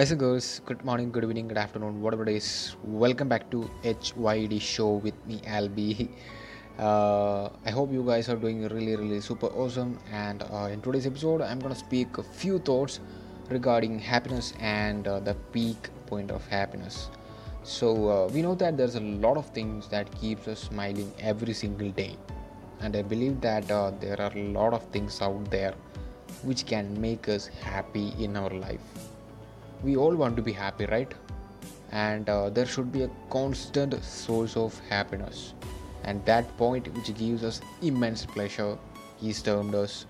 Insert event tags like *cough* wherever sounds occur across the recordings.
Guys and girls, good morning, good evening, good afternoon, whatever it is. Welcome back to HYD show with me, Albi. Uh, I hope you guys are doing really, really super awesome. And uh, in today's episode, I'm gonna speak a few thoughts regarding happiness and uh, the peak point of happiness. So uh, we know that there's a lot of things that keeps us smiling every single day, and I believe that uh, there are a lot of things out there which can make us happy in our life we all want to be happy right? And uh, there should be a constant source of happiness. And that point which gives us immense pleasure is termed as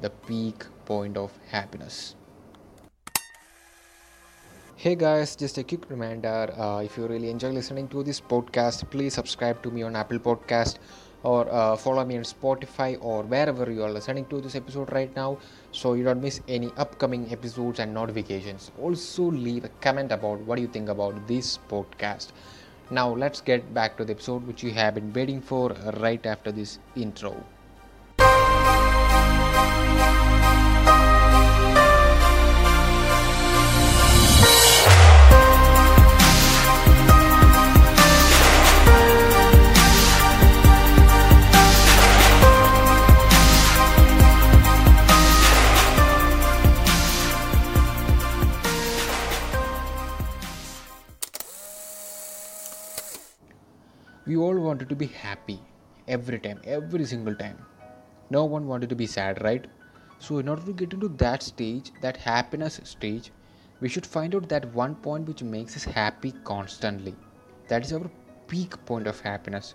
the peak point of happiness. Hey guys, just a quick reminder uh, if you really enjoy listening to this podcast, please subscribe to me on Apple Podcast or uh, follow me on Spotify or wherever you are listening to this episode right now so you don't miss any upcoming episodes and notifications. Also, leave a comment about what you think about this podcast. Now, let's get back to the episode which you have been waiting for right after this intro. Wanted to be happy every time every single time. No one wanted to be sad right? So in order to get into that stage that happiness stage we should find out that one point which makes us happy constantly. That is our peak point of happiness.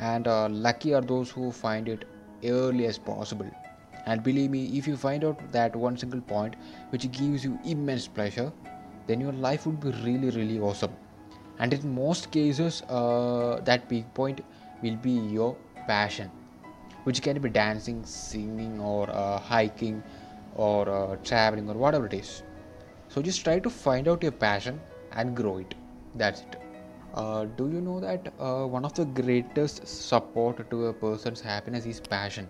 And uh, lucky are those who find it early as possible. And believe me if you find out that one single point which gives you immense pleasure then your life would be really really awesome and in most cases uh, that peak point will be your passion which can be dancing singing or uh, hiking or uh, traveling or whatever it is. So just try to find out your passion and grow it. That's it. Uh, do you know that uh, one of the greatest support to a person's happiness is passion?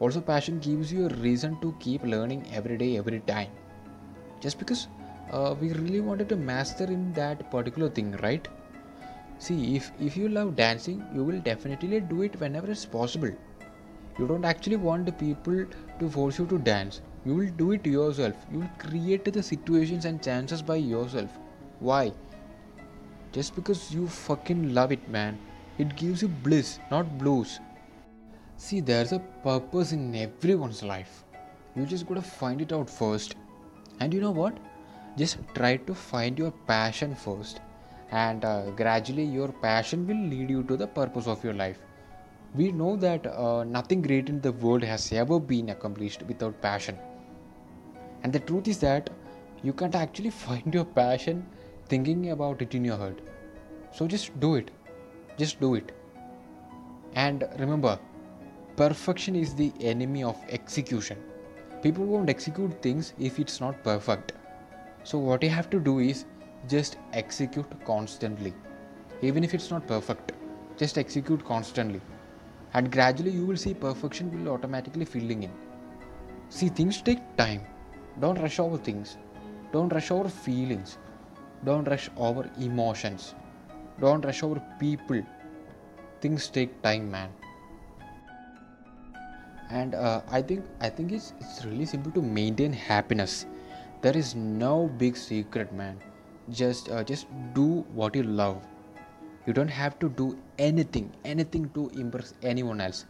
Also passion gives you a reason to keep learning every day every time. Just because uh, we really wanted to master in that particular thing right? See if if you love dancing you will definitely do it whenever it's possible. You don't actually want the people to force you to dance. You will do it yourself. You will create the situations and chances by yourself. Why? Just because you fucking love it man. It gives you bliss not blues. See there's a purpose in everyone's life. You just gotta find it out first. And you know what just try to find your passion first and uh, gradually your passion will lead you to the purpose of your life. We know that uh, nothing great in the world has ever been accomplished without passion. And the truth is that you can't actually *laughs* find your passion thinking about it in your head so just do it. Just do it. And remember perfection is the enemy of execution. People won't execute things if it's not perfect so, what you have to do is just execute constantly. Even if it's not perfect, just execute constantly. And gradually, you will see perfection will automatically filling in. See, things take time. Don't rush over things. Don't rush over feelings. Don't rush over emotions. Don't rush over people. Things take time, man. And uh, I think I think it's it's really simple to maintain happiness there is no big secret man. Just uh, just do what you love. You don't have to do anything anything to impress anyone else.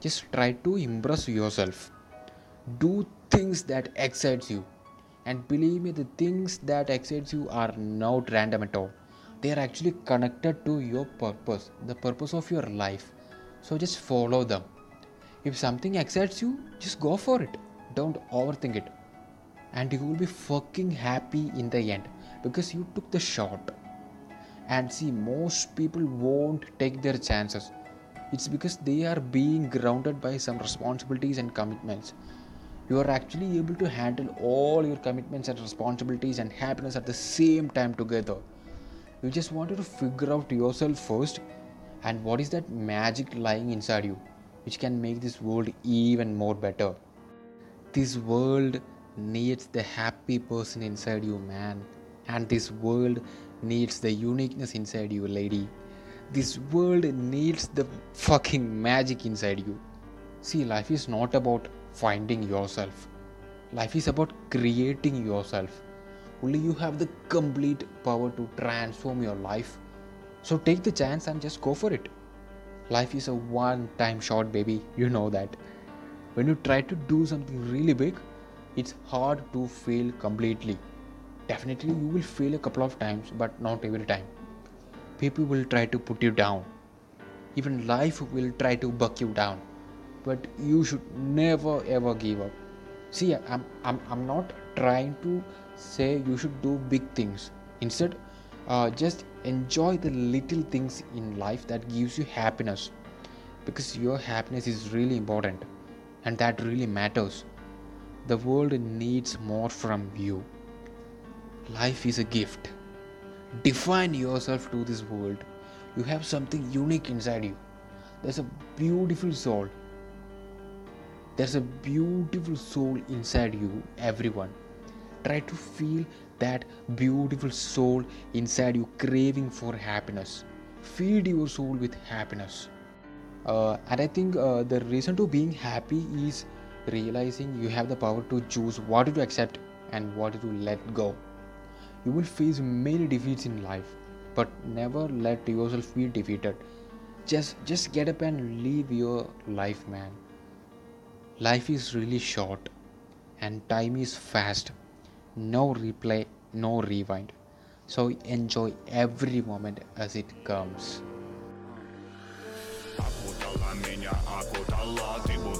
Just try to impress yourself. Do things that excites you. And believe me the things that excites you are not random at all. They are actually connected to your purpose the purpose of your life. So just follow them. If something excites you just go for it. Don't overthink it and you will be fucking happy in the end because you took the shot. And see most people won't take their chances. It's because they are being grounded by some responsibilities and commitments. You are actually able to handle all your commitments and responsibilities and happiness at the same time together. You just wanted to figure out yourself first and what is that magic lying inside you which can make this world even more better? This world needs the happy person inside you, man. And this world needs the uniqueness inside you, lady. This world needs the fucking magic inside you. See, life is not about finding yourself, life is about creating yourself. Only you have the complete power to transform your life. So take the chance and just go for it. Life is a one time shot, baby. You know that. When you try to do something really big, it's hard to fail completely. Definitely, you will fail a couple of times, but not every time. People will try to put you down. Even life will try to buck you down. But you should never ever give up. See, I'm, I'm, I'm not trying to say you should do big things. Instead, uh, just enjoy the little things in life that gives you happiness because your happiness is really important and that really matters the world needs more from you. Life is a gift. Define yourself to this world. You have something unique inside you. There's a beautiful soul. There's a beautiful soul inside you everyone. Try to feel that beautiful soul inside you craving for happiness. Feed your soul with happiness. Uh, and i think uh, the reason to being happy is realizing you have the power to choose what to accept and what to let go you will face many defeats in life but never let yourself be defeated just just get up and live your life man life is really short and time is fast no replay, no rewind. So enjoy every moment as it comes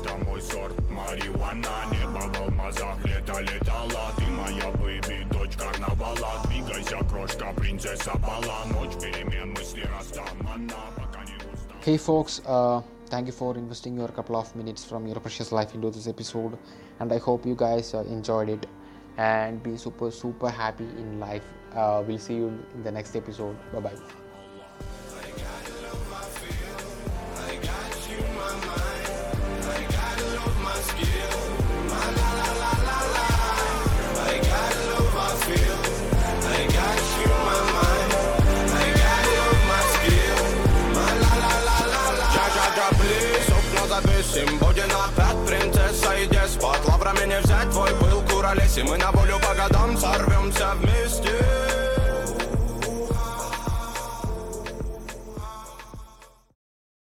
Окутала меня, окутала Ты будто мой сорт марихуана Небо в алмазах, лето летала Ты моя бэйби, дочь карнавала Двигайся, крошка, принцесса бала Ночь перемен, мысли растамана Пока не Hey folks, uh, thank you for investing your couple of minutes from your precious life into this episode and I hope you guys uh, enjoyed it and be super super happy in life uh, we'll see you in the next episode bye bye Будет опять принцесса и деспот Лаврами не взять твой пыл куролесе Мы на волю по годам сорвемся вместе